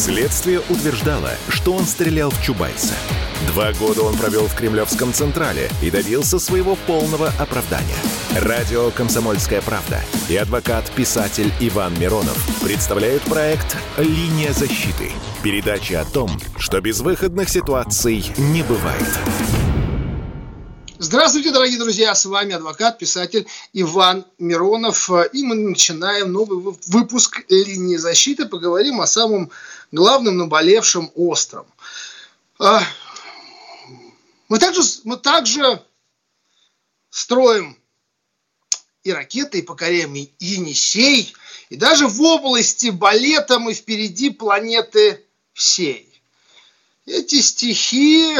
Следствие утверждало, что он стрелял в Чубайса. Два года он провел в Кремлевском Централе и добился своего полного оправдания. Радио «Комсомольская правда» и адвокат-писатель Иван Миронов представляют проект «Линия защиты». Передача о том, что безвыходных ситуаций не бывает. Здравствуйте, дорогие друзья! С вами адвокат, писатель Иван Миронов. И мы начинаем новый выпуск «Линии защиты». Поговорим о самом главном наболевшем остром. А, мы также, мы также строим и ракеты, и покоряем и Енисей, и даже в области балета мы впереди планеты всей. Эти стихи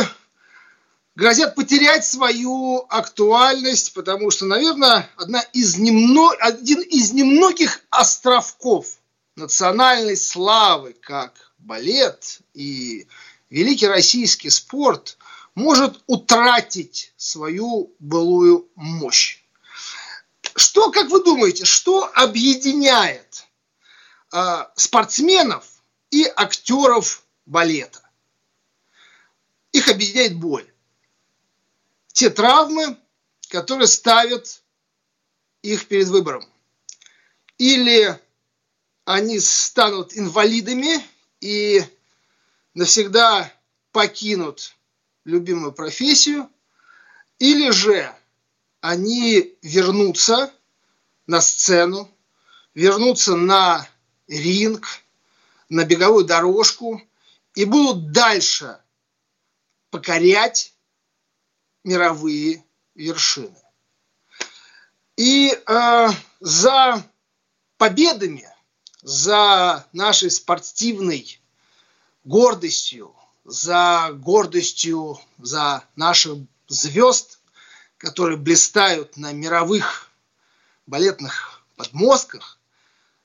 грозят потерять свою актуальность, потому что, наверное, одна из немно... один из немногих островков национальной славы, как балет и великий российский спорт, может утратить свою былую мощь. Что, как вы думаете, что объединяет э, спортсменов и актеров балета? Их объединяет боль те травмы, которые ставят их перед выбором. Или они станут инвалидами и навсегда покинут любимую профессию, или же они вернутся на сцену, вернутся на ринг, на беговую дорожку и будут дальше покорять мировые вершины. И э, за победами, за нашей спортивной гордостью, за гордостью за наших звезд, которые блистают на мировых балетных подмостках,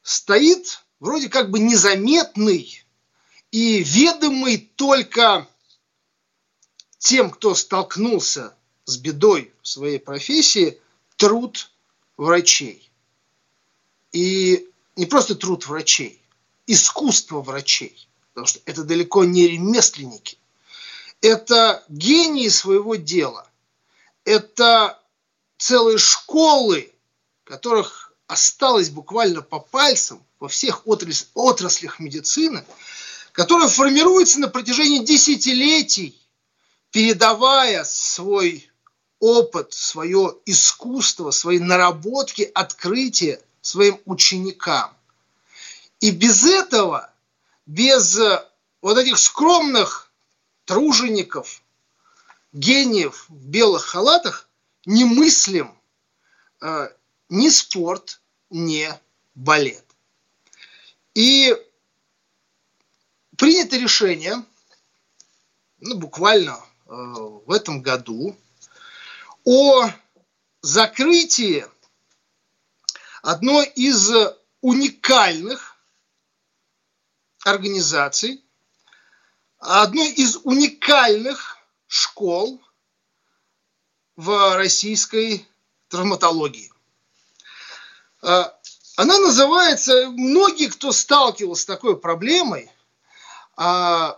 стоит вроде как бы незаметный и ведомый только тем, кто столкнулся с бедой в своей профессии, труд врачей. И не просто труд врачей, искусство врачей. Потому что это далеко не ремесленники. Это гении своего дела. Это целые школы, которых осталось буквально по пальцам во всех отраслях медицины, которые формируются на протяжении десятилетий передавая свой опыт, свое искусство, свои наработки, открытия своим ученикам. И без этого, без э, вот этих скромных тружеников, гениев в белых халатах, не мыслим э, ни спорт, ни балет. И принято решение, ну, буквально Э, в этом году о закрытии одной из уникальных организаций, одной из уникальных школ в российской травматологии. Э, она называется, многие, кто сталкивался с такой проблемой, э,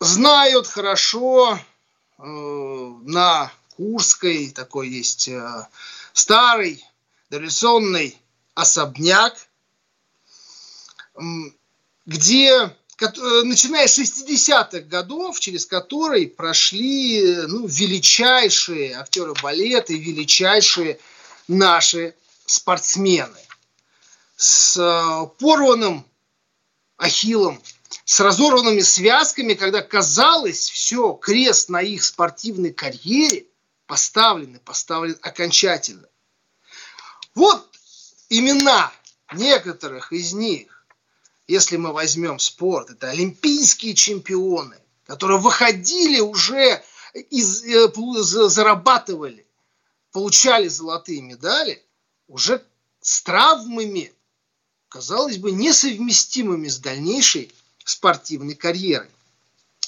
знают хорошо э, на Курской, такой есть э, старый дореволюционный особняк, где, э, начиная с 60-х годов, через который прошли ну, величайшие актеры балета и величайшие наши спортсмены. С э, порванным ахиллом с разорванными связками, когда казалось, все, крест на их спортивной карьере поставлен поставлен окончательно. Вот имена некоторых из них, если мы возьмем спорт, это олимпийские чемпионы, которые выходили уже, из, э, зарабатывали, получали золотые медали, уже с травмами, казалось бы, несовместимыми с дальнейшей спортивной карьеры.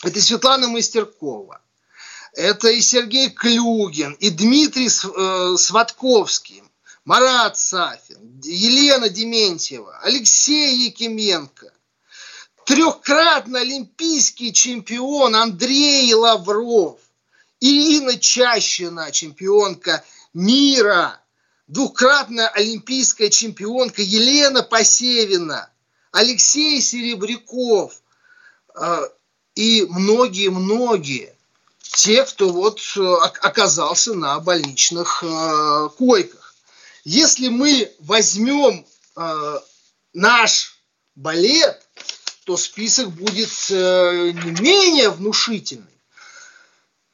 это Светлана Мастеркова, это и Сергей Клюгин, и Дмитрий э, Сватковский, Марат Сафин, Елена Дементьева, Алексей Якименко, трехкратный олимпийский чемпион Андрей Лавров, Ирина Чащина, чемпионка мира, двукратная олимпийская чемпионка Елена Посевина, Алексей Серебряков э, и многие-многие те, кто вот э, оказался на больничных э, койках. Если мы возьмем наш балет, то список будет не менее внушительный.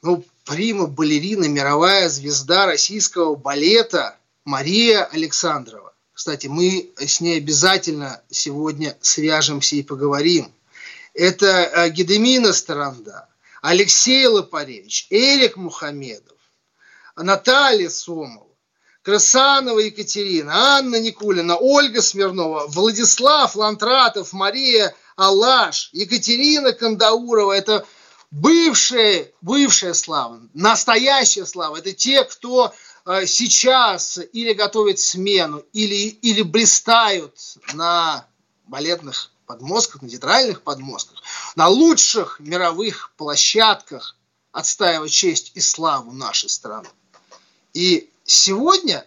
Ну, прима балерина, мировая звезда российского балета Мария Александрова. Кстати, мы с ней обязательно сегодня свяжемся и поговорим. Это э, Гедемина Старанда, Алексей Лопаревич, Эрик Мухамедов, Наталья Сомова, Красанова Екатерина, Анна Никулина, Ольга Смирнова, Владислав Лантратов, Мария Алаш, Екатерина Кандаурова. Это бывшая, бывшая слава, настоящая слава. Это те, кто Э, сейчас или готовят смену, или, или блистают на балетных подмостках, на театральных подмостках, на лучших мировых площадках отстаивать честь и славу нашей страны. И сегодня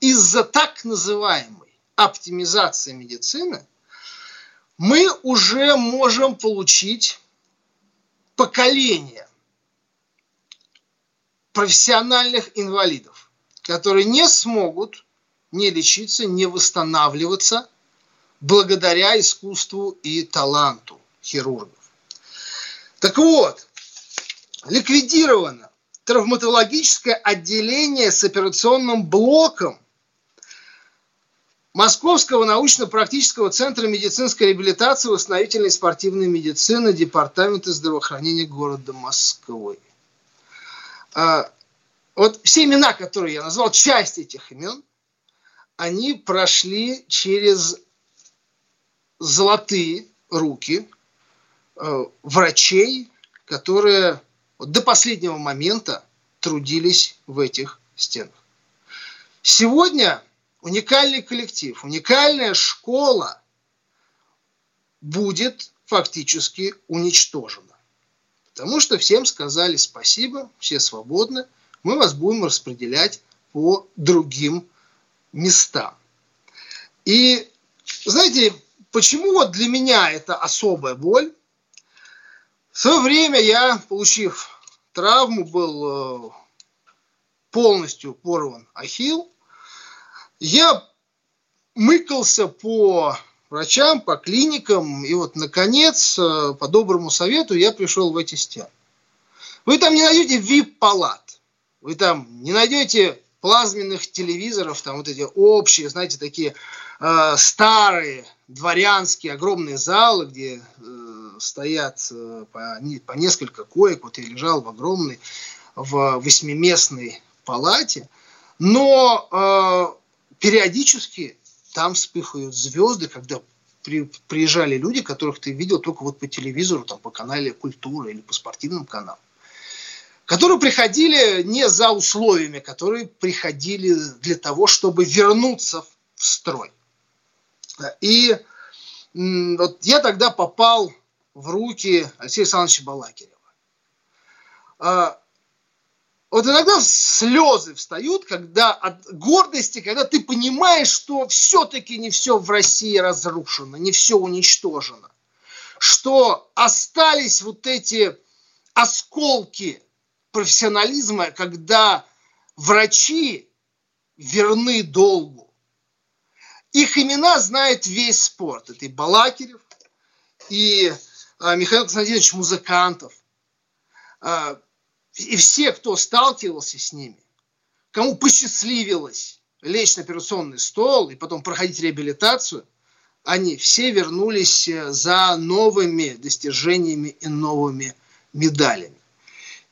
из-за так называемой оптимизации медицины мы уже можем получить поколение профессиональных инвалидов, которые не смогут не лечиться, не восстанавливаться благодаря искусству и таланту хирургов. Так вот, ликвидировано травматологическое отделение с операционным блоком Московского научно-практического центра медицинской реабилитации и восстановительной спортивной медицины Департамента здравоохранения города Москвы. А, вот все имена, которые я назвал, часть этих имен, они прошли через золотые руки э, врачей, которые до последнего момента трудились в этих стенах. Сегодня уникальный коллектив, уникальная школа будет фактически уничтожена. Потому что всем сказали спасибо, все свободны, мы вас будем распределять по другим местам. И знаете, почему вот для меня это особая боль? В свое время я, получив травму, был э, полностью порван ахилл. Я мыкался по врачам, по клиникам. И вот, наконец, э, по доброму совету я пришел в эти стены. Вы там не найдете VIP-палат. Вы там не найдете плазменных телевизоров, там вот эти общие, знаете, такие э, старые, дворянские, огромные залы, где э, стоят э, по, по несколько коек. Вот я лежал в огромной, в восьмиместной палате. Но э, периодически там вспыхивают звезды, когда при, приезжали люди, которых ты видел только вот по телевизору, там, по канале «Культура» или по спортивным каналам, которые приходили не за условиями, которые приходили для того, чтобы вернуться в строй. И вот я тогда попал в руки Алексея Александровича Балакирева. А, вот иногда слезы встают, когда от гордости, когда ты понимаешь, что все-таки не все в России разрушено, не все уничтожено. Что остались вот эти осколки профессионализма, когда врачи верны долгу. Их имена знает весь спорт. Это и Балакирев, и Михаил Константинович Музыкантов, а, и все, кто сталкивался с ними, кому посчастливилось лечь на операционный стол и потом проходить реабилитацию, они все вернулись э, за новыми достижениями и новыми медалями.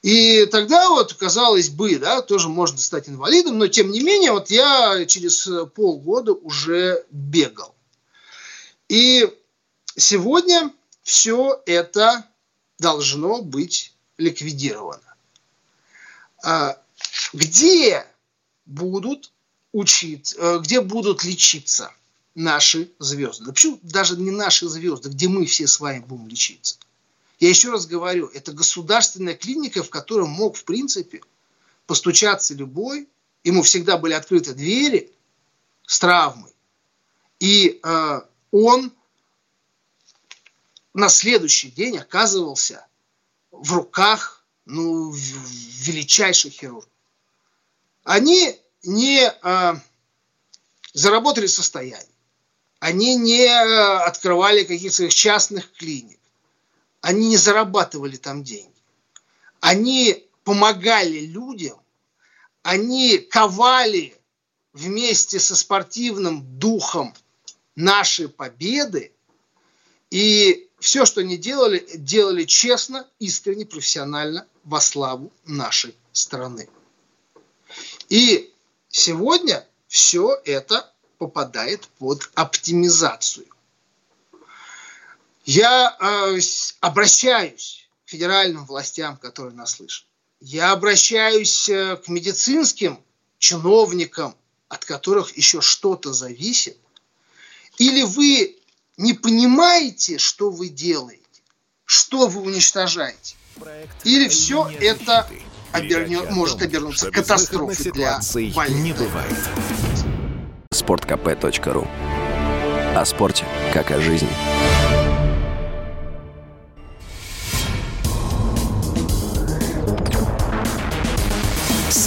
И тогда вот, казалось бы, да, тоже можно стать инвалидом, но тем не менее, вот я через полгода уже бегал. И сегодня все это должно быть ликвидировано. А, где будут учить, э, где будут лечиться наши звезды? Да почему даже не наши звезды, где мы все с вами будем лечиться? Я еще раз говорю, это государственная клиника, в которой мог, в принципе, постучаться любой, ему всегда были открыты двери с травмой, и э, он на следующий день оказывался в руках ну, величайших хирургов. Они не э, заработали состояние, они не э, открывали каких-то частных клиник, они не зарабатывали там деньги. Они помогали людям, они ковали вместе со спортивным духом наши победы, и все, что они делали, делали честно, искренне, профессионально, во славу нашей страны. И сегодня все это попадает под оптимизацию. Я э, обращаюсь к федеральным властям, которые нас слышат. Я обращаюсь э, к медицинским чиновникам, от которых еще что-то зависит. Или вы не понимаете, что вы делаете, что вы уничтожаете. Или все это обернет, может обернуться катастрофой для больных. не бывает. Спорткп.ру О спорте, как о жизни.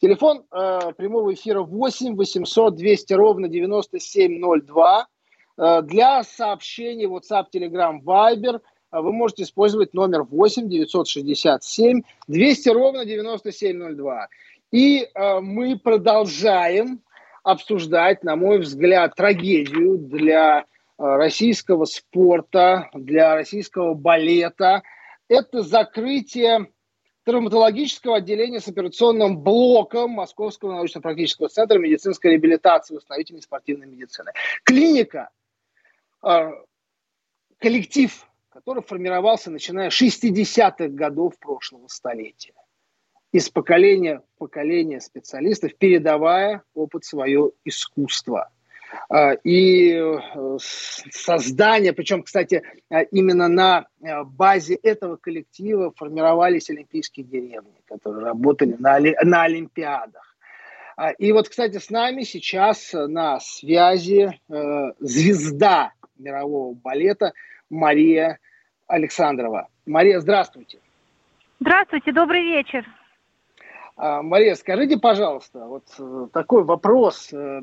Телефон э, прямого эфира 8 800 200 ровно 9702. Э, для сообщений WhatsApp, Telegram, Viber э, вы можете использовать номер 8 967 200 ровно 9702. И э, мы продолжаем обсуждать, на мой взгляд, трагедию для российского спорта, для российского балета. Это закрытие травматологического отделения с операционным блоком Московского научно-практического центра медицинской реабилитации и восстановительной спортивной медицины. Клиника а, коллектив, который формировался начиная с 60-х годов прошлого столетия. Из поколения в поколение специалистов, передавая опыт свое искусство. А, и э, создание, причем, кстати, а, именно на э, базе этого коллектива формировались олимпийские деревни, которые работали на, на Олимпиадах. И вот, кстати, с нами сейчас на связи э, звезда мирового балета Мария Александрова. Мария, здравствуйте. Здравствуйте, добрый вечер. А, Мария, скажите, пожалуйста, вот э, такой вопрос. Э,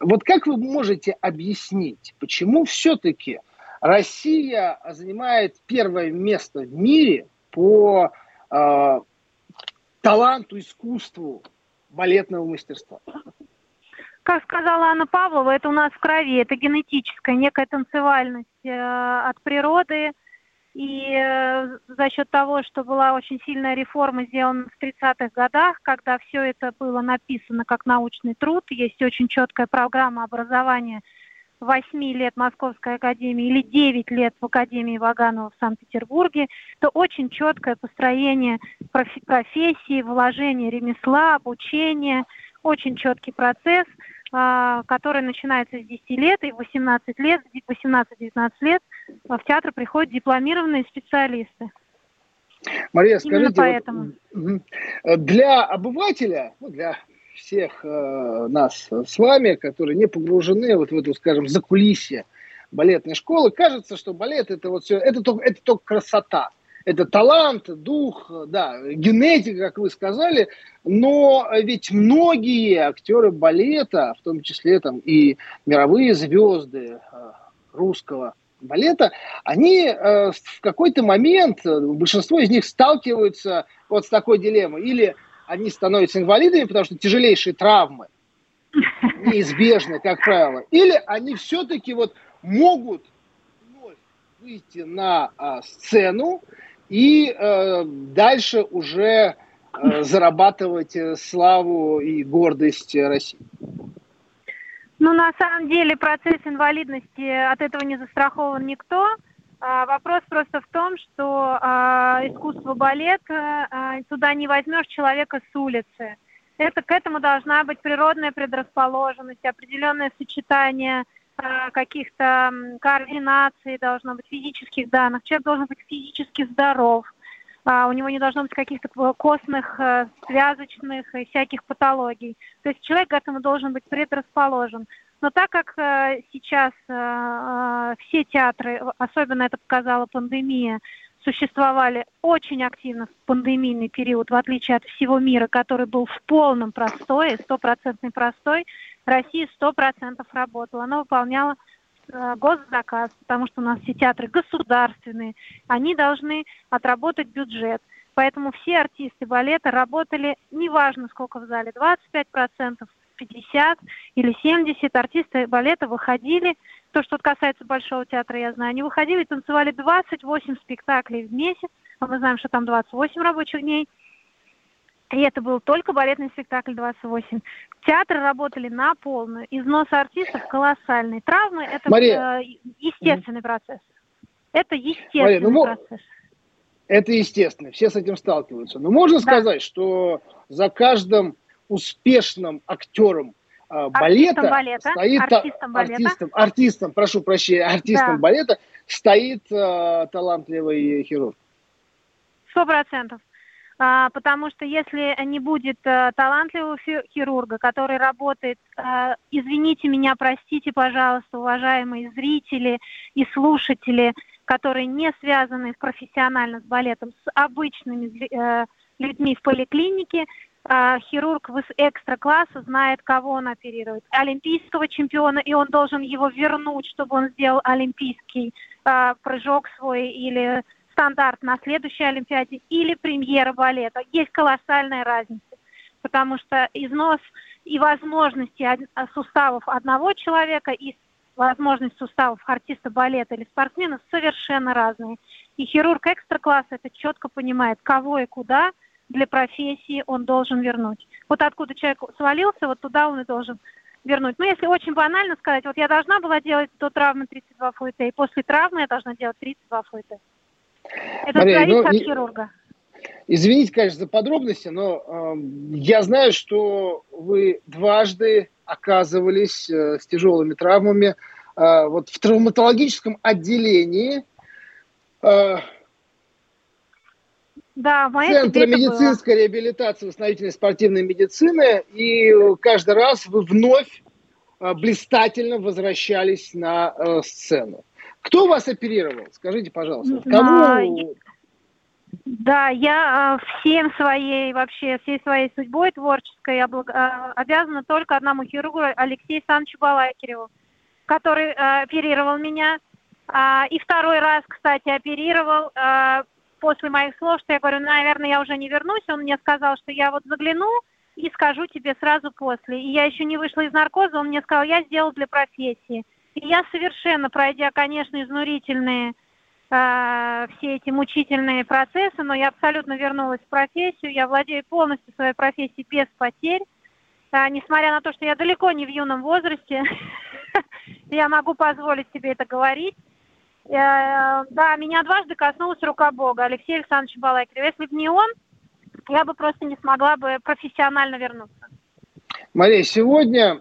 вот как вы можете объяснить, почему все-таки Россия занимает первое место в мире по э, таланту, искусству балетного мастерства? Как сказала Анна Павлова, это у нас в крови, это генетическая некая танцевальность э, от природы. И э, за счет того, что была очень сильная реформа сделана в 30-х годах, когда все это было написано как научный труд, есть очень четкая программа образования 8 лет Московской академии или 9 лет в Академии Ваганова в Санкт-Петербурге, то очень четкое построение профессии, вложение ремесла, обучение, очень четкий процесс – который начинается с 10 лет, и в 18 лет, 18-19 лет в театр приходят дипломированные специалисты. Мария, скажите, поэтому. Вот, для обывателя, ну, для всех э, нас с вами, которые не погружены вот в эту, скажем, закулисье балетной школы, кажется, что балет это вот все, это только, это только красота это талант, дух, да, генетика, как вы сказали, но ведь многие актеры балета, в том числе там и мировые звезды э, русского балета, они э, в какой-то момент, большинство из них сталкиваются вот с такой дилеммой. Или они становятся инвалидами, потому что тяжелейшие травмы неизбежны, как правило, или они все-таки вот могут выйти на а, сцену и э, дальше уже э, зарабатывать э, славу и гордость России? Ну, на самом деле, процесс инвалидности от этого не застрахован никто. А, вопрос просто в том, что а, искусство балет, а, туда не возьмешь человека с улицы. Это, к этому должна быть природная предрасположенность, определенное сочетание каких-то координаций, должно быть физических данных. Человек должен быть физически здоров. А, у него не должно быть каких-то костных, э, связочных и всяких патологий. То есть человек к этому должен быть предрасположен. Но так как э, сейчас э, все театры, особенно это показала пандемия, существовали очень активно в пандемийный период, в отличие от всего мира, который был в полном простое, стопроцентный простой, Россия сто процентов работала. Она выполняла Э, госзаказ, потому что у нас все театры государственные, они должны отработать бюджет. Поэтому все артисты балета работали, неважно сколько в зале, 25%, 50 или 70 артисты балета выходили, то, что касается Большого театра, я знаю, они выходили и танцевали 28 спектаклей в месяц, а мы знаем, что там 28 рабочих дней – и это был только балетный спектакль 28. Театры работали на полную. Износ артистов колоссальный. Травмы – это Мария. Э, естественный процесс. Это естественный Мария, ну, процесс. Это естественно, все с этим сталкиваются. Но можно да. сказать, что за каждым успешным актером э, балета, балета стоит артистом, балета. артистом, артистом, прошу прощения, артистом да. балета стоит э, талантливый хирург. Сто процентов. А, потому что если не будет э, талантливого хирурга, который работает, э, извините меня, простите, пожалуйста, уважаемые зрители и слушатели, которые не связаны профессионально с балетом, с обычными э, людьми в поликлинике, хирург в экстра-класса знает, кого он оперирует. Олимпийского чемпиона, и он должен его вернуть, чтобы он сделал олимпийский прыжок свой или стандарт на следующей Олимпиаде или премьера балета. Есть колоссальная разница, потому что износ и возможности суставов одного человека и возможность суставов артиста балета или спортсмена совершенно разные. И хирург экстра-класса это четко понимает, кого и куда для профессии он должен вернуть. Вот откуда человек свалился, вот туда он и должен вернуть. Ну, если очень банально сказать, вот я должна была делать до травмы 32 ФУТ, и после травмы я должна делать 32 ФУТ. Это Мария, зависит ну, от хирурга. Извините, конечно, за подробности, но э, я знаю, что вы дважды оказывались э, с тяжелыми травмами э, вот в травматологическом отделении э, да, Центра медицинской было. реабилитации восстановительной спортивной медицины, и каждый раз вы вновь э, блистательно возвращались на э, сцену. Кто вас оперировал? Скажите, пожалуйста. Кому? Да, я э, всем своей, вообще, всей своей судьбой творческой облаг... э, обязана только одному хирургу, Алексею Александровичу Балайкереву, который э, оперировал меня. И второй раз, кстати, оперировал после моих слов, что я говорю, наверное, я уже не вернусь. Он мне сказал, что я вот загляну и скажу тебе сразу после. И я еще не вышла из наркоза, он мне сказал, я сделал для профессии. Я совершенно, пройдя, конечно, изнурительные э, все эти мучительные процессы, но я абсолютно вернулась в профессию, я владею полностью своей профессией без потерь. А, несмотря на то, что я далеко не в юном возрасте, я могу позволить себе это говорить. Э, да, меня дважды коснулась рука Бога, Алексей Александрович Балайкин. Если бы не он, я бы просто не смогла бы профессионально вернуться. Мария, сегодня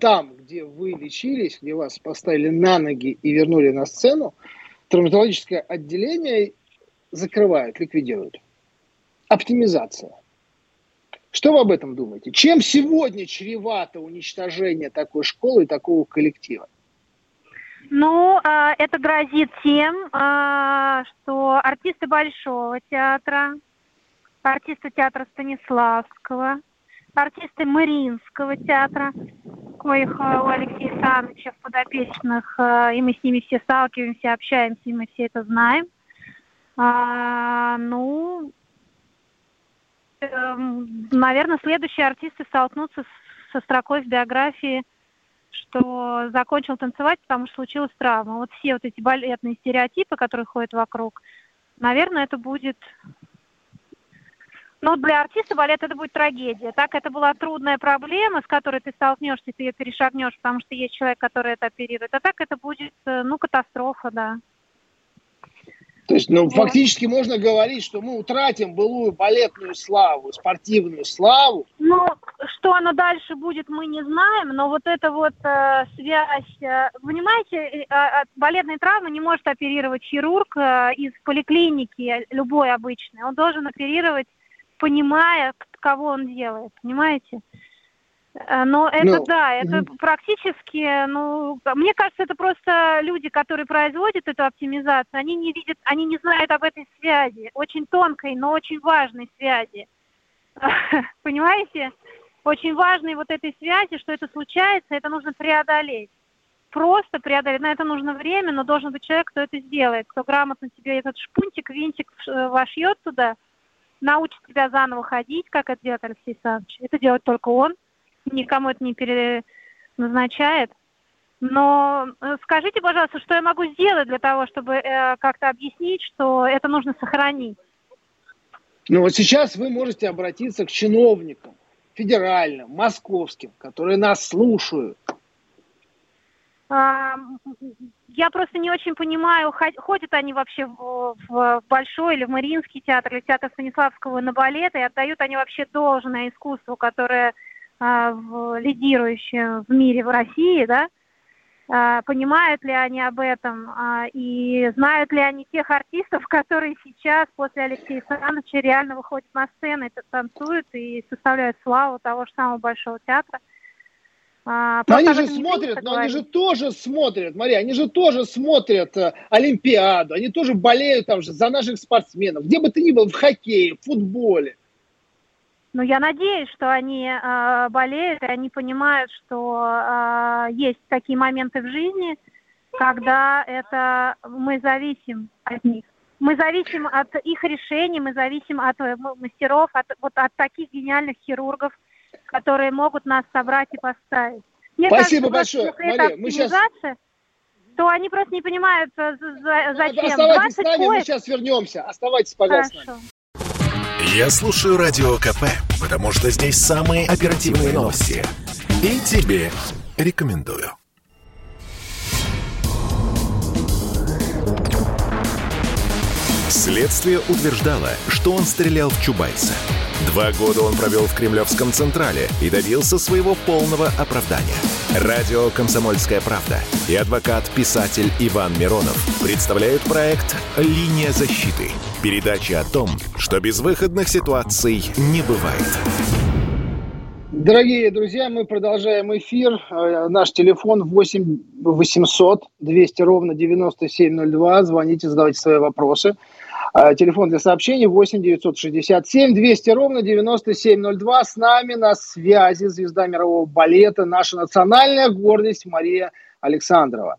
там, где вы лечились, где вас поставили на ноги и вернули на сцену, травматологическое отделение закрывают, ликвидируют. Оптимизация. Что вы об этом думаете? Чем сегодня чревато уничтожение такой школы и такого коллектива? Ну, а, это грозит тем, а, что артисты Большого театра, артисты театра Станиславского, артисты Мариинского театра, коих э, у Алексея Александровича в подопечных, э, и мы с ними все сталкиваемся, общаемся, и мы все это знаем. А, ну, эм, наверное, следующие артисты столкнутся со строкой в биографии, что закончил танцевать, потому что случилась травма. Вот все вот эти балетные стереотипы, которые ходят вокруг, наверное, это будет ну, для артиста балет это будет трагедия. Так, это была трудная проблема, с которой ты столкнешься, ты ее перешагнешь, потому что есть человек, который это оперирует. А так это будет, э, ну, катастрофа, да. То есть, ну, фактически можно говорить, что мы утратим былую балетную славу, спортивную славу. Ну, что оно дальше будет, мы не знаем, но вот эта вот э, связь, э, понимаете, э, от балетной травмы не может оперировать хирург э, из поликлиники, любой обычный. Он должен оперировать, понимая, кого он делает, понимаете? Э, но это ну, да, это угу. практически, ну, мне кажется, это просто люди, которые производят эту оптимизацию, они не видят, они не знают об этой связи, очень тонкой, но очень важной связи. Понимаете? Очень важной вот этой связи, что это случается, это нужно преодолеть. Просто преодолеть. На это нужно время, но должен быть человек, кто это сделает, кто грамотно тебе этот шпунтик, винтик э, вошьет туда, научит тебя заново ходить, как это делает Алексей Александрович. Это делает только он никому это не переназначает. Но э, скажите, пожалуйста, что я могу сделать для того, чтобы э, как-то объяснить, что это нужно сохранить? Ну вот сейчас вы можете обратиться к чиновникам, федеральным, московским, которые нас слушают. А, я просто не очень понимаю, ходят они вообще в, в Большой или в Мариинский театр, или в театр Станиславского на балет, и отдают они вообще должное искусству, которое а, в, лидирующие в мире в России, да, а, понимают ли они об этом а, и знают ли они тех артистов, которые сейчас после Алексея Саныча реально выходят на сцену, танцуют и составляют славу того же самого Большого театра. А, но они же смотрят, но говорить. они же тоже смотрят, Мария, они же тоже смотрят э, Олимпиаду, они тоже болеют там же за наших спортсменов, где бы ты ни был, в хоккее, в футболе. Ну, я надеюсь, что они э, болеют, и они понимают, что э, есть такие моменты в жизни, когда это мы зависим от них. Мы зависим от их решений, мы зависим от э, мастеров, от, вот от таких гениальных хирургов, которые могут нас собрать и поставить. Мне Спасибо кажется, большое, Мария. Мы сейчас то они просто не понимают, э, зачем. Оставайтесь с нами, мы сейчас вернемся. Оставайтесь, пожалуйста. Хорошо. Я слушаю Радио КП, потому что здесь самые оперативные новости. И тебе рекомендую. Следствие утверждало, что он стрелял в Чубайса. Два года он провел в Кремлевском Централе и добился своего полного оправдания. Радио «Комсомольская правда» и адвокат-писатель Иван Миронов представляют проект «Линия защиты». Передача о том, что безвыходных ситуаций не бывает. Дорогие друзья, мы продолжаем эфир. Э, наш телефон 8 800 200 ровно 9702. Звоните, задавайте свои вопросы. Э, телефон для сообщений 8 967 200 ровно 9702. С нами на связи звезда мирового балета, наша национальная гордость Мария Александрова.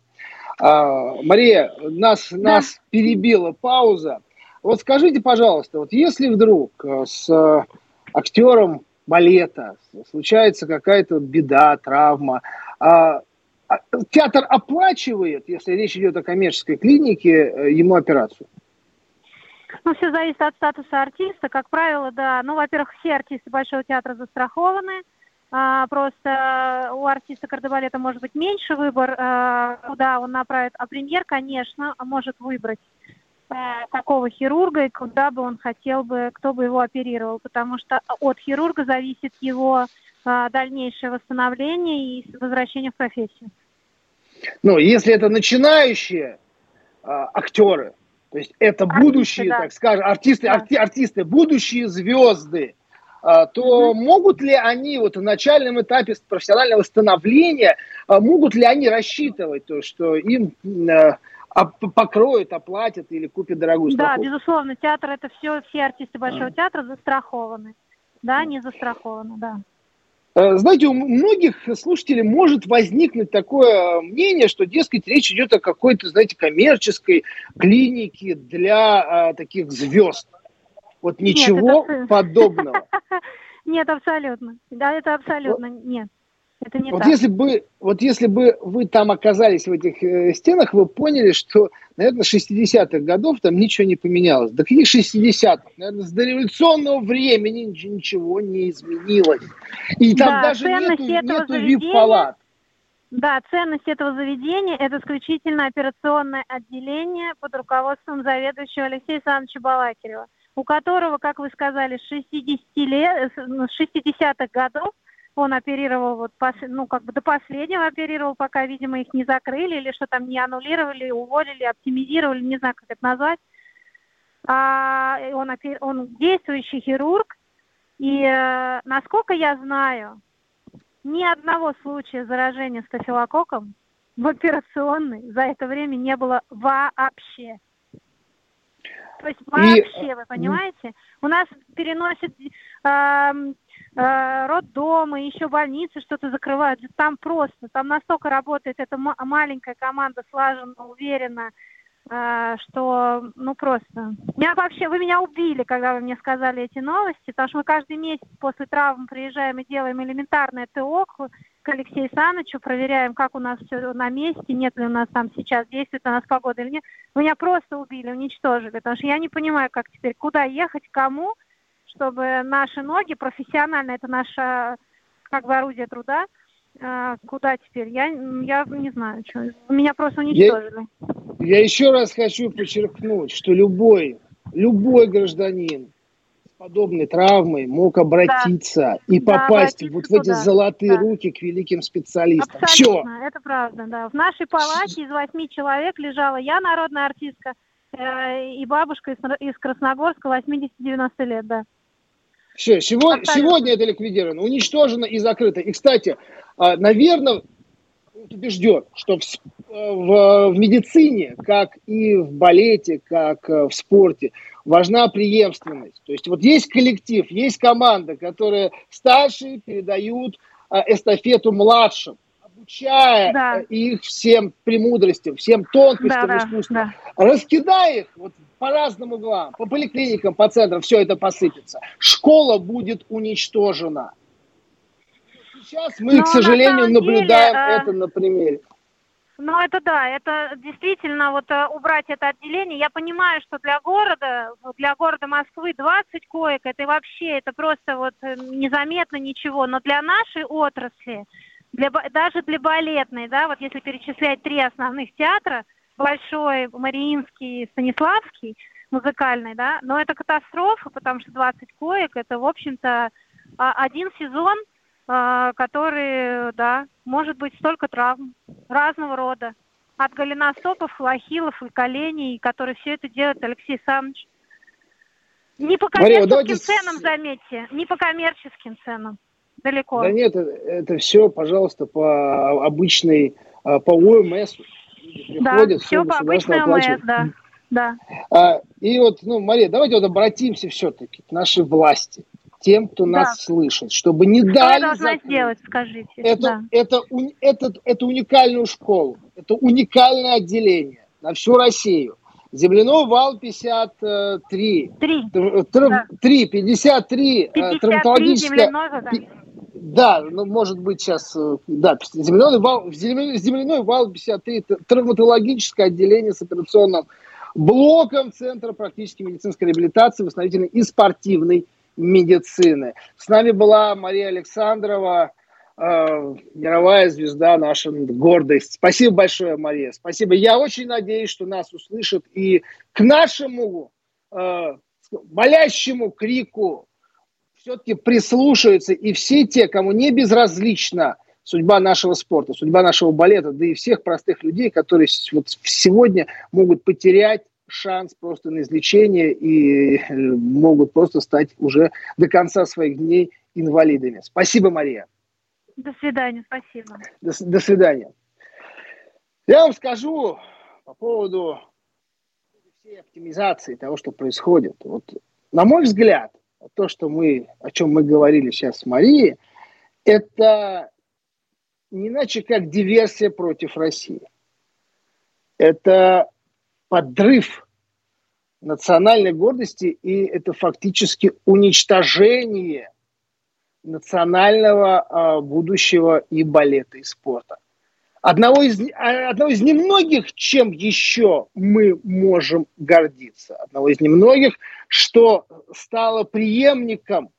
Э, Мария, нас, да. нас перебила пауза. Вот скажите, пожалуйста, вот если вдруг с актером балета, случается какая-то беда, травма, а, а, театр оплачивает, если речь идет о коммерческой клинике, э, ему операцию? Ну, все зависит от статуса артиста. Как правило, да. Ну, во-первых, все артисты Большого театра застрахованы. А, просто у артиста кардебалета может быть меньше выбор, а, куда он направит. А премьер, конечно, может выбрать какого хирурга и куда бы он хотел бы, кто бы его оперировал, потому что от хирурга зависит его а, дальнейшее восстановление и возвращение в профессию. Ну, если это начинающие а, актеры, то есть это артисты, будущие, да. так скажем, артисты, да. арти, артисты, будущие звезды, а, то mm могут ли они вот в начальном этапе профессионального становления, а, могут ли они рассчитывать то, что им а, покроют, оплатят или купят дорогую страховку. Да, безусловно, театр это все, все артисты Большого а. театра застрахованы. Да, не застрахованы, да. Э, знаете, у многих слушателей может возникнуть такое мнение, что, дескать, речь идет о какой-то, знаете, коммерческой клинике для а, таких звезд. Вот ничего нет, это... подобного. Нет, абсолютно. Да, это абсолютно нет. Это не вот так. если бы, вот если бы вы там оказались в этих э, стенах, вы поняли, что, наверное, 60-х годов там ничего не поменялось. Да каких 60-х? Наверное, с дореволюционного времени ничего не изменилось. И там да, даже нету, нету вип-палат. Да, ценность этого заведения – это исключительно операционное отделение под руководством заведующего Алексея Александровича Балакирева, у которого, как вы сказали, с 60 лет, с 60-х годов он оперировал вот, ну, как бы до последнего оперировал, пока, видимо, их не закрыли или что там не аннулировали, уволили, оптимизировали, не знаю, как это назвать. А, он, он действующий хирург, и, э, насколько я знаю, ни одного случая заражения стафилококком в операционной за это время не было вообще. То есть вообще, и... вы понимаете? У нас переносят э, э, роддомы, еще больницы что-то закрывают. Там просто, там настолько работает эта маленькая команда слаженно, уверенно, э, что, ну просто. Меня вообще, вы меня убили, когда вы мне сказали эти новости, потому что мы каждый месяц после травм приезжаем и делаем элементарное ТО к Алексею Санычу, проверяем, как у нас все на месте, нет ли у нас там сейчас, действует у нас погода или нет. Меня просто убили, уничтожили, потому что я не понимаю, как теперь, куда ехать, кому, чтобы наши ноги профессионально, это наше как бы орудие труда, а, куда теперь? Я, я не знаю, что. Меня просто уничтожили. Я, я еще раз хочу подчеркнуть, что любой, любой гражданин с подобной травмой мог обратиться да. и попасть да, вот в эти золотые да. руки к великим специалистам. Абсолютно, Все. это правда, да. В нашей палате из восьми человек лежала я, народная артистка, э, и бабушка из, из Красногорска 80-90 лет, да. Все, сегодня, сегодня это ликвидировано, уничтожено и закрыто. И, кстати, а, наверное, убежден, что в, в, в медицине, как и в балете, как э, в спорте, важна преемственность. То есть вот есть коллектив, есть команда, которые старшие передают эстафету младшим обучая да. их всем премудростям, всем тонкостям да, искусства. Да. Раскидай их вот по разным углам, по поликлиникам, по центрам, все это посыпется. Школа будет уничтожена. Сейчас мы, Но к сожалению, наблюдаем деле, это на примере. Ну, это да, это действительно, вот э, убрать это отделение. Я понимаю, что для города, для города Москвы 20 коек, это вообще, это просто вот э, незаметно ничего. Но для нашей отрасли, для, даже для балетной, да, вот если перечислять три основных театра, Большой, Мариинский, Станиславский, музыкальный, да, но это катастрофа, потому что 20 коек, это, в общем-то, а, один сезон, а, который, да, может быть столько травм разного рода. От голеностопов, лохилов и коленей, которые все это делает Алексей Саныч. Не по коммерческим Мария, ценам, заметьте, не по коммерческим ценам далеко. Да нет, это, это все, пожалуйста, по обычной, а, по ОМС. Да, все по обычной ОМС, да. да. А, и вот, ну, Мария, давайте вот обратимся все-таки к нашей власти, тем, кто да. нас слышит, чтобы не что дали... Что я должна сделать, скажите? Это, да. это, это, это, это уникальную школу, это уникальное отделение на всю Россию. Земляной вал 53. 3. Тр, да. 3, 53. 53 травматологическая... Земляной, да, ну, может быть, сейчас, э, да, земляной вал, земляной, вал 53, травматологическое отделение с операционным блоком Центра практической медицинской реабилитации, восстановительной и спортивной медицины. С нами была Мария Александрова, э, мировая звезда, наша гордость. Спасибо большое, Мария. Спасибо. Я очень надеюсь, что нас услышат и к нашему э, болящему крику все-таки прислушаются и все те, кому не безразлична судьба нашего спорта, судьба нашего балета, да и всех простых людей, которые вот сегодня могут потерять шанс просто на излечение и э, могут просто стать уже до конца своих дней инвалидами. Спасибо, Мария. До свидания, спасибо. До, до свидания. Я вам скажу по поводу всей оптимизации того, что происходит. Вот, на мой взгляд, то, что мы, о чем мы говорили сейчас с Марией, это не иначе как диверсия против России. Это подрыв национальной гордости, и это фактически уничтожение национального э, будущего и балета, и спорта. Одного из, а, одного из немногих, чем еще мы можем гордиться. Одного из немногих, что стало преемником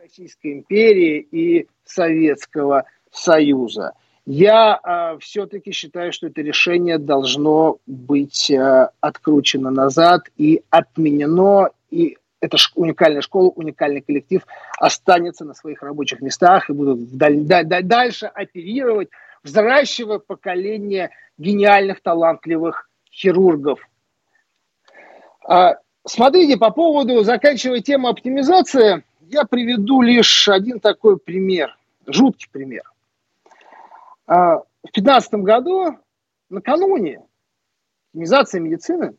Российской империи, и Советского Союза. Я э, а, все-таки считаю, что это решение должно быть э, откручено назад и отменено, и эта уникальная школа, уникальный коллектив останется на своих рабочих местах и будут даль, дальше оперировать, взращивая поколение гениальных, талантливых хирургов. А, смотрите, по поводу, заканчивая тему оптимизации, я приведу лишь один такой пример, жуткий пример. А, в 2015 году, накануне оптимизации медицины,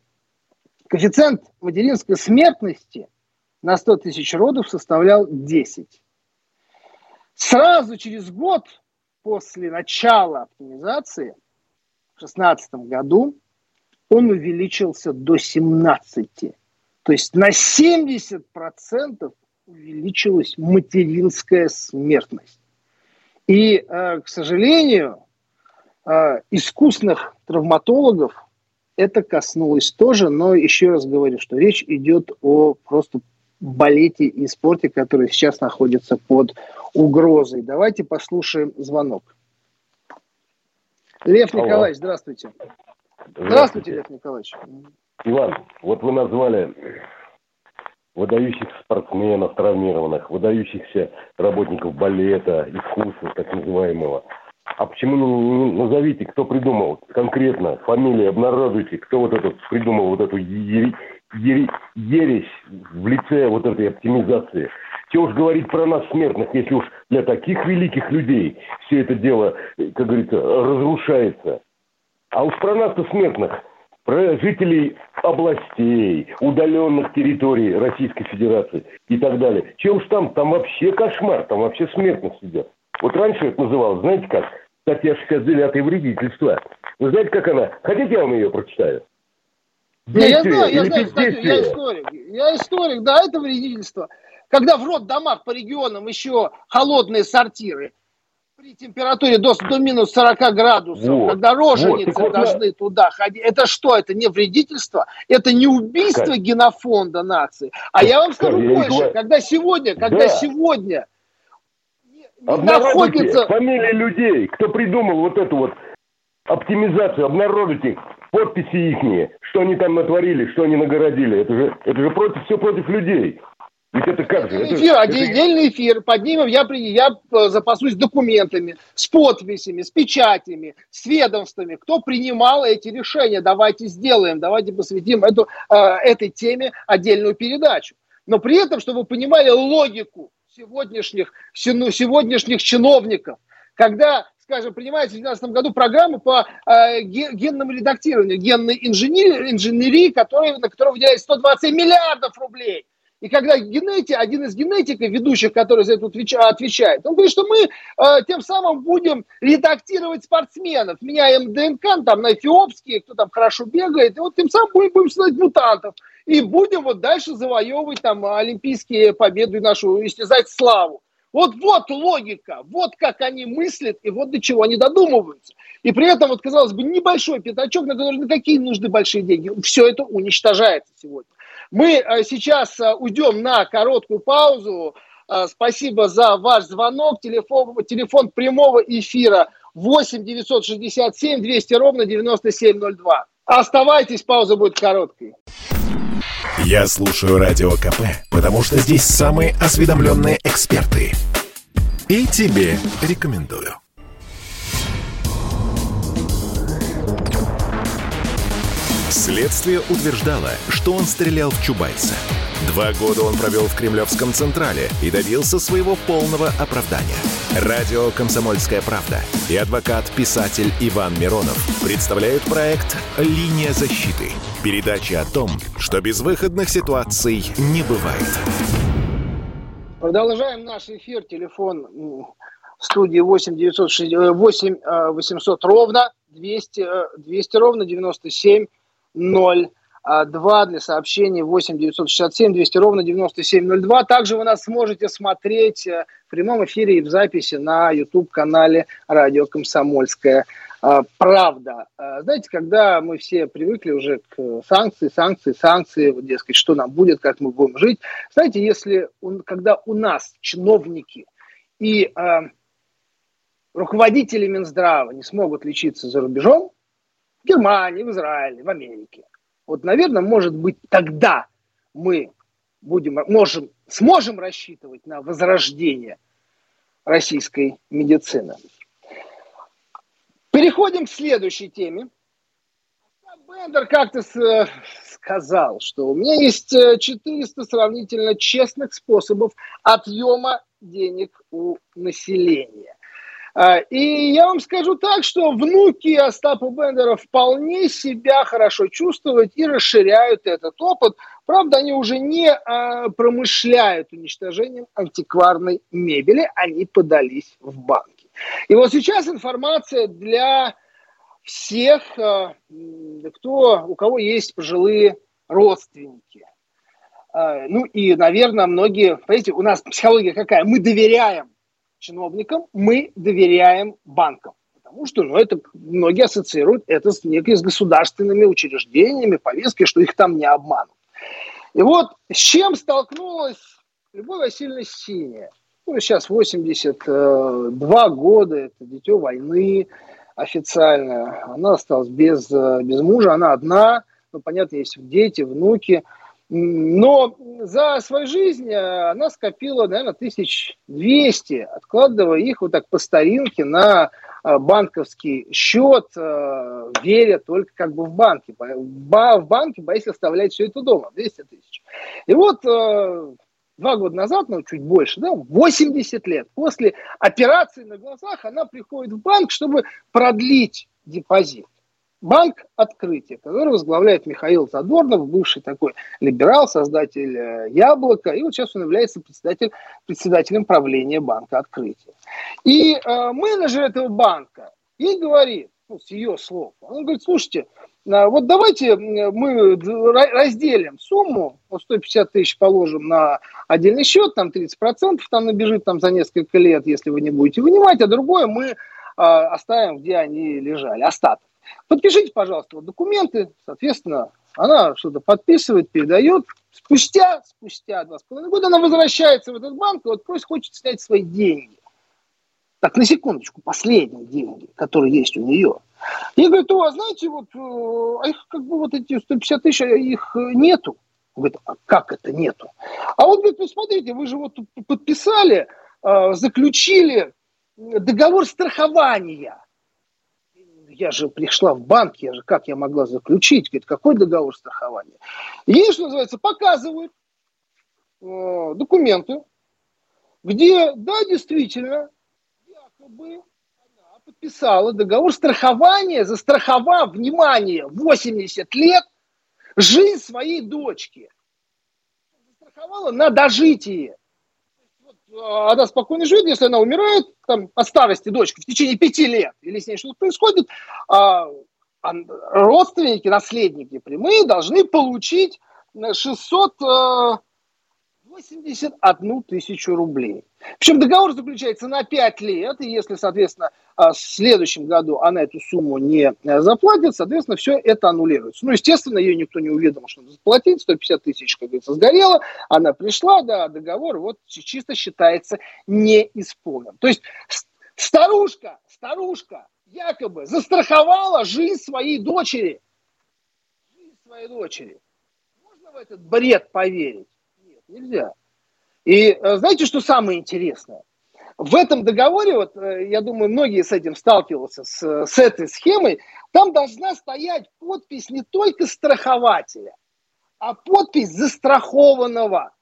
Коэффициент материнской смертности на 100 тысяч родов составлял 10. Сразу через год после начала оптимизации, в 2016 году, он увеличился до 17. То есть на 70% увеличилась материнская смертность. И, э, к сожалению, э, искусных травматологов это коснулось тоже, но еще раз говорю, что речь идет о просто балете и спорте, который сейчас находится под угрозой. Давайте послушаем звонок. Лев Алло. Николаевич, здравствуйте. здравствуйте. Здравствуйте, Лев Николаевич. Иван, вот вы назвали выдающихся спортсменов травмированных, выдающихся работников балета, искусства так называемого – а почему не, не назовите, кто придумал конкретно, фамилии обнародуйте, кто вот этот придумал вот эту ере, ере, ересь в лице вот этой оптимизации. Чего уж говорить про нас, смертных, если уж для таких великих людей все это дело, как говорится, разрушается. А уж про нас-то смертных, про жителей областей, удаленных территорий Российской Федерации и так далее. Чего уж там, там вообще кошмар, там вообще смертных сидят. Вот раньше это называлось, знаете как? Статья 69 вредительство. Вы знаете, как она? Хотите, я вам ее прочитаю? Действие я знаю, я знаю, кстати, я историк. Я историк, да, это вредительство. Когда в рот домах по регионам еще холодные сортиры, при температуре до, до минус 40 градусов, вот, когда роженицы вот, должны я... туда ходить. Это что? Это не вредительство? Это не убийство как? генофонда нации? А я вам скажу больше. Когда сегодня, когда да. сегодня находится... фамилии людей, кто придумал вот эту вот оптимизацию, обнародуйте подписи их, что они там натворили, что они нагородили. Это же, это же против, все против людей. Ведь это как же? Это, эфир, это... отдельный эфир, поднимем, я, я э, запасусь документами, с подписями, с печатями, с ведомствами, кто принимал эти решения. Давайте сделаем, давайте посвятим эту, э, этой теме отдельную передачу. Но при этом, чтобы вы понимали логику сегодняшних, сегодняшних чиновников, когда, скажем, принимается в 2012 году программа по э, генному редактированию, генной инженерии, инженерии которая, на которую выделяется 120 миллиардов рублей. И когда генетик, один из генетиков, ведущих, который за это отвечает, он говорит, что мы э, тем самым будем редактировать спортсменов, меняем ДНК там, на эфиопские, кто там хорошо бегает, и вот тем самым будем, будем создать мутантов. И будем вот дальше завоевывать там олимпийские победы и нашу истязать славу. Вот, вот логика, вот как они мыслят и вот до чего они додумываются. И при этом, вот, казалось бы, небольшой пятачок, на который какие нужны большие деньги. Все это уничтожается сегодня. Мы э, сейчас э, уйдем на короткую паузу. Э, спасибо за ваш звонок. Телефон, телефон прямого эфира 8 967 200 ровно 9702. Оставайтесь, пауза будет короткой. Я слушаю Радио КП, потому что здесь самые осведомленные эксперты. И тебе рекомендую. Следствие утверждало, что он стрелял в Чубайса. Два года он провел в Кремлевском Централе и добился своего полного оправдания. Радио «Комсомольская правда» и адвокат-писатель Иван Миронов представляют проект «Линия защиты». Передача о том, что безвыходных ситуаций не бывает. Продолжаем наш эфир. Телефон студии 8 960, 8 800 ровно 200, 200 ровно 97 02. 2 для сообщений 8 967 200 ровно 9702. Также вы нас сможете смотреть э, в прямом эфире и в записи на YouTube-канале «Радио Комсомольская э, правда. Э, знаете, когда мы все привыкли уже к санкции, санкции, санкции, вот, дескать, что нам будет, как мы будем жить. Знаете, если, когда у нас чиновники и э, руководители Минздрава не смогут лечиться за рубежом, в Германии, в Израиле, в Америке, вот, наверное, может быть, тогда мы будем, можем, сможем рассчитывать на возрождение российской медицины. Переходим к следующей теме. Бендер как-то сказал, что у меня есть 400 э, сравнительно честных способов отъема денег у населения. А, и я вам скажу так, что внуки Остапа Бендера вполне себя хорошо чувствуют и расширяют этот опыт. Правда, они уже не а, промышляют уничтожением антикварной мебели, они подались в банки. И вот сейчас информация для всех, а, кто, у кого есть пожилые родственники. Ну и, наверное, многие, понимаете, у нас психология какая? Мы доверяем чиновникам, мы доверяем банкам. Потому что ну, это, многие ассоциируют это с некими с государственными учреждениями, повестки, что их там не обманут. И вот с чем столкнулась Любовь Васильевна Синяя. Ну, сейчас 82 года, это дитё войны официально. Она осталась без, без мужа, она одна. Ну, понятно, есть дети, внуки – но за свою жизнь э, она скопила, наверное, 1200, откладывая их вот так по старинке на э, банковский счет, э, веря только как бы в банке. В банке боясь оставлять все это дома, 200 тысяч. И вот два года назад, ну, чуть больше, да, 80 лет после операции на глазах она приходит в банк, чтобы продлить депозит. Банк «Открытие», который возглавляет Михаил Задорнов, бывший такой либерал, создатель э, «Яблока», и вот сейчас он является председатель, председателем правления банка «Открытие». И э, менеджер этого банка ей говорит, ну, с ее слов, он говорит, слушайте, э, вот давайте мы разделим сумму, вот 150 тысяч положим на отдельный счет, там 30% там набежит там за несколько лет, если вы не будете вынимать, а другое мы э, оставим, где они лежали, остаток. Подпишите, пожалуйста, документы, соответственно, она что-то подписывает, передает. Спустя, спустя два с половиной года она возвращается в этот банк и вот просит, хочет снять свои деньги. Так, на секундочку, последние деньги, которые есть у нее. И говорит, о, а знаете, вот, э, а их как бы вот эти 150 тысяч, а их нету. Говорит, а как это нету? А вот, говорит, ну смотрите, вы же вот подписали, э, заключили договор страхования я же пришла в банк, я же как я могла заключить? Говорит, какой договор страхования? Ей, что называется, показывают э, документы, где, да, действительно, якобы она подписала договор страхования, застраховав, внимание, 80 лет жизнь своей дочки. Застраховала на дожитие. Она спокойно живет, если она умирает там, от старости дочка в течение пяти лет, или с ней что-то происходит, а, а родственники, наследники прямые должны получить 600 81 тысячу рублей. Причем договор заключается на 5 лет, и если, соответственно, а, в следующем году она эту сумму не э, заплатит, соответственно, все это аннулируется. Ну, естественно, ее никто не уведомил, что надо заплатить, 150 тысяч, как говорится, сгорело, она пришла, да, договор вот чисто считается неисполнен. То есть старушка, старушка якобы застраховала жизнь своей дочери. Жизнь своей дочери. Можно в этот бред поверить? Нельзя. И э, знаете, что самое интересное? В этом договоре, вот, э, я думаю, многие с этим сталкиваются, с, с этой схемой, там должна стоять подпись не только страхователя, а подпись застрахованного.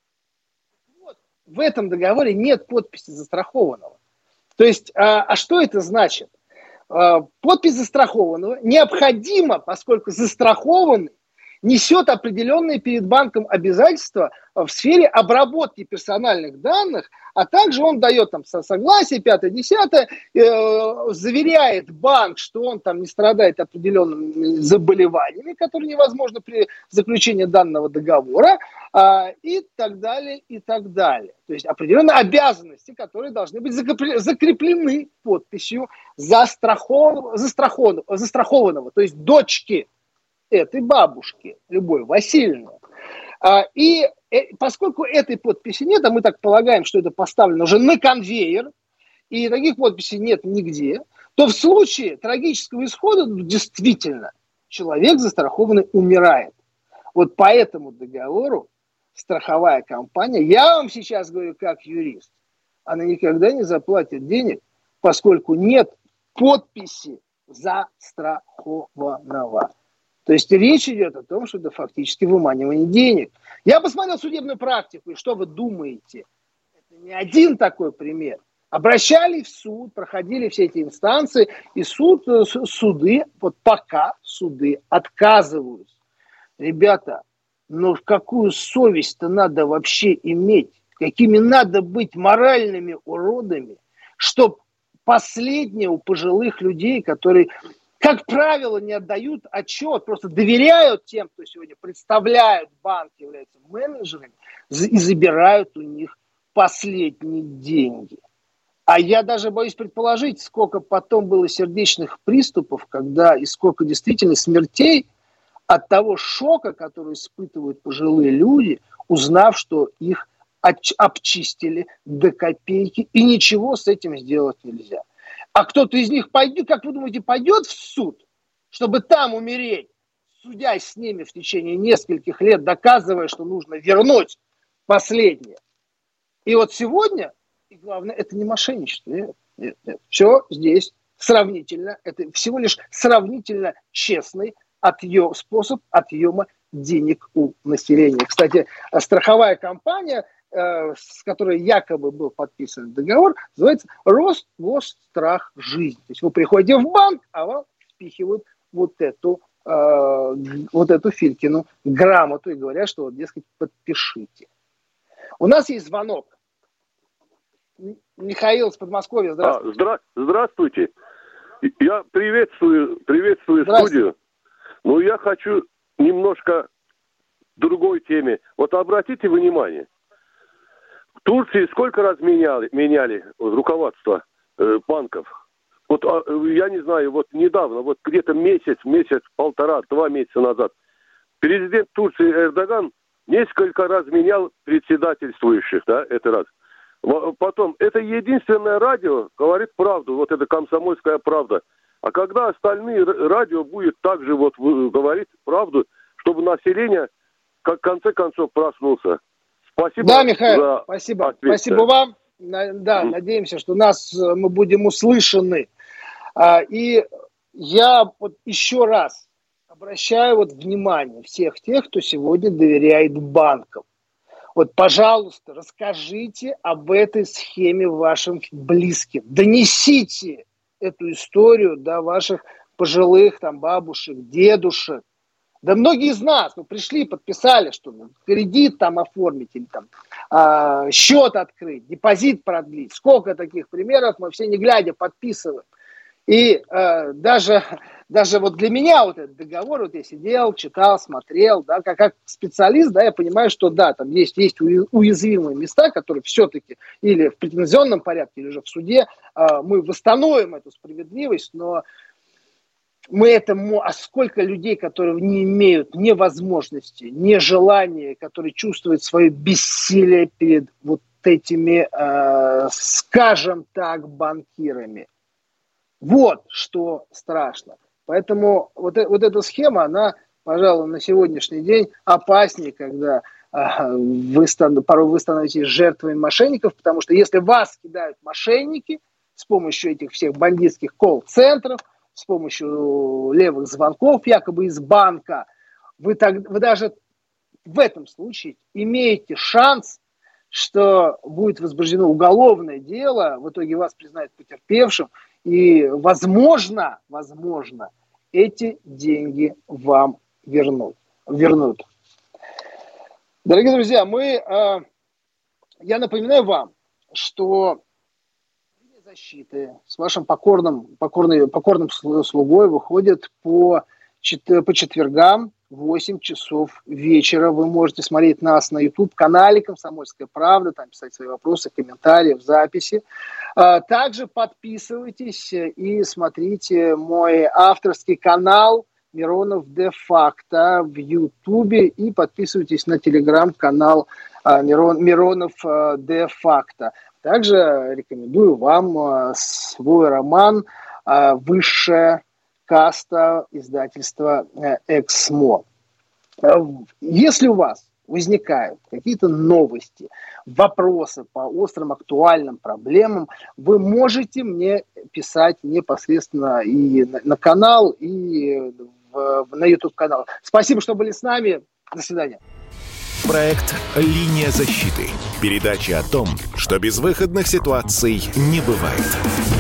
Вот, в этом договоре нет подписи застрахованного. То есть, а, а что это значит? А, подпись застрахованного необходима, поскольку застрахованный несет определенные перед банком обязательства в сфере обработки персональных данных, а также он дает там согласие, пятое, десятое, э, заверяет банк, что он там не страдает определенными заболеваниями, которые невозможны при заключении данного договора, э, и так далее, и так далее. То есть определенные обязанности, которые должны быть закреплены подписью застрахов... застрахов... застрахованного, то есть дочки этой бабушки, Любой Васильевны. А, и э, поскольку этой подписи нет, а мы так полагаем, что это поставлено уже на конвейер, и таких подписей нет нигде, то в случае трагического исхода ну, действительно человек застрахованный умирает. Вот по этому договору страховая компания, я вам сейчас говорю как юрист, она никогда не заплатит денег, поскольку нет подписи застрахованного. То есть речь идет о том, что это фактически выманивание денег. Я посмотрел судебную практику, и что вы думаете? Это не один такой пример. Обращались в суд, проходили все эти инстанции, и суд, э, суды, вот пока суды отказываются. Ребята, но какую совесть-то надо вообще иметь? Какими надо быть моральными уродами, чтобы последнее у пожилых людей, которые как правило, не отдают отчет, просто доверяют тем, кто сегодня представляют банк, являются менеджерами, и забирают у них последние деньги. А я даже боюсь предположить, сколько потом было сердечных приступов, когда и сколько действительно смертей от того шока, который испытывают пожилые люди, узнав, что их обчистили до копейки, и ничего с этим сделать нельзя а кто-то из них пойдет, как вы думаете, пойдет в суд, чтобы там умереть, судясь с ними в течение нескольких лет, доказывая, что нужно вернуть последнее. И вот сегодня, и главное, это не мошенничество. Нет, нет, нет. Все здесь сравнительно, это всего лишь сравнительно честный отъем, способ отъема денег у населения. Кстати, страховая компания – с которой якобы был подписан договор, называется рост, рост, страх, жизнь. То есть вы приходите в банк, а вам впихивают вот эту, э, вот эту Филькину грамоту и говорят, что вот, дескать, подпишите. У нас есть звонок. Михаил из Подмосковья, здравствуйте. А, здра- здравствуйте. Я приветствую, приветствую студию. Но я хочу немножко другой теме. Вот обратите внимание – Турции сколько раз меняли, меняли руководство э, банков? Вот а, я не знаю, вот недавно, вот где-то месяц, месяц, полтора, два месяца назад, президент Турции Эрдоган несколько раз менял председательствующих, да, это раз. Потом, это единственное радио говорит правду, вот это комсомольская правда. А когда остальные радио будет также вот говорить правду, чтобы население, как в конце концов, проснулся. Спасибо. Да, Михаил, спасибо. Ответ. Спасибо вам. Да, mm. надеемся, что нас э, мы будем услышаны. А, и я вот еще раз обращаю вот внимание всех тех, кто сегодня доверяет банкам. Вот, пожалуйста, расскажите об этой схеме вашим близким. Донесите эту историю до ваших пожилых там бабушек, дедушек, да многие из нас ну, пришли, подписали, что ну, кредит там оформить, или там э, счет открыть, депозит продлить. Сколько таких примеров мы все не глядя подписываем. И э, даже, даже вот для меня вот этот договор, вот я сидел, читал, смотрел, да, как, как специалист, да, я понимаю, что да, там есть, есть уязвимые места, которые все-таки или в претензионном порядке, или же в суде э, мы восстановим эту справедливость, но мы это, а сколько людей, которые не имеют ни возможности, ни желания, которые чувствуют свое бессилие перед вот этими, э, скажем так, банкирами. Вот что страшно. Поэтому вот, э, вот эта схема, она, пожалуй, на сегодняшний день опаснее, когда э, вы, порой вы становитесь жертвой мошенников, потому что если вас кидают мошенники с помощью этих всех бандитских колл-центров – с помощью левых звонков якобы из банка, вы, так, вы даже в этом случае имеете шанс, что будет возбуждено уголовное дело, в итоге вас признают потерпевшим, и, возможно, возможно, эти деньги вам вернут. вернут. Дорогие друзья, мы, э, я напоминаю вам, что защиты с вашим покорным, покорный, покорным слугой выходит по, по четвергам в 8 часов вечера. Вы можете смотреть нас на YouTube-канале «Комсомольская правда», там писать свои вопросы, комментарии в записи. А, также подписывайтесь и смотрите мой авторский канал Миронов де-факто в Ютубе и подписывайтесь на телеграм-канал а, Мирон, Миронов а, де-факто. Также рекомендую вам свой роман «Высшая каста» издательства э, «Эксмо». Если у вас возникают какие-то новости, вопросы по острым актуальным проблемам, вы можете мне писать непосредственно и на, на канал, и в, на YouTube-канал. Спасибо, что были с нами. До свидания. Проект «Линия защиты». Передача о том, что безвыходных ситуаций не бывает.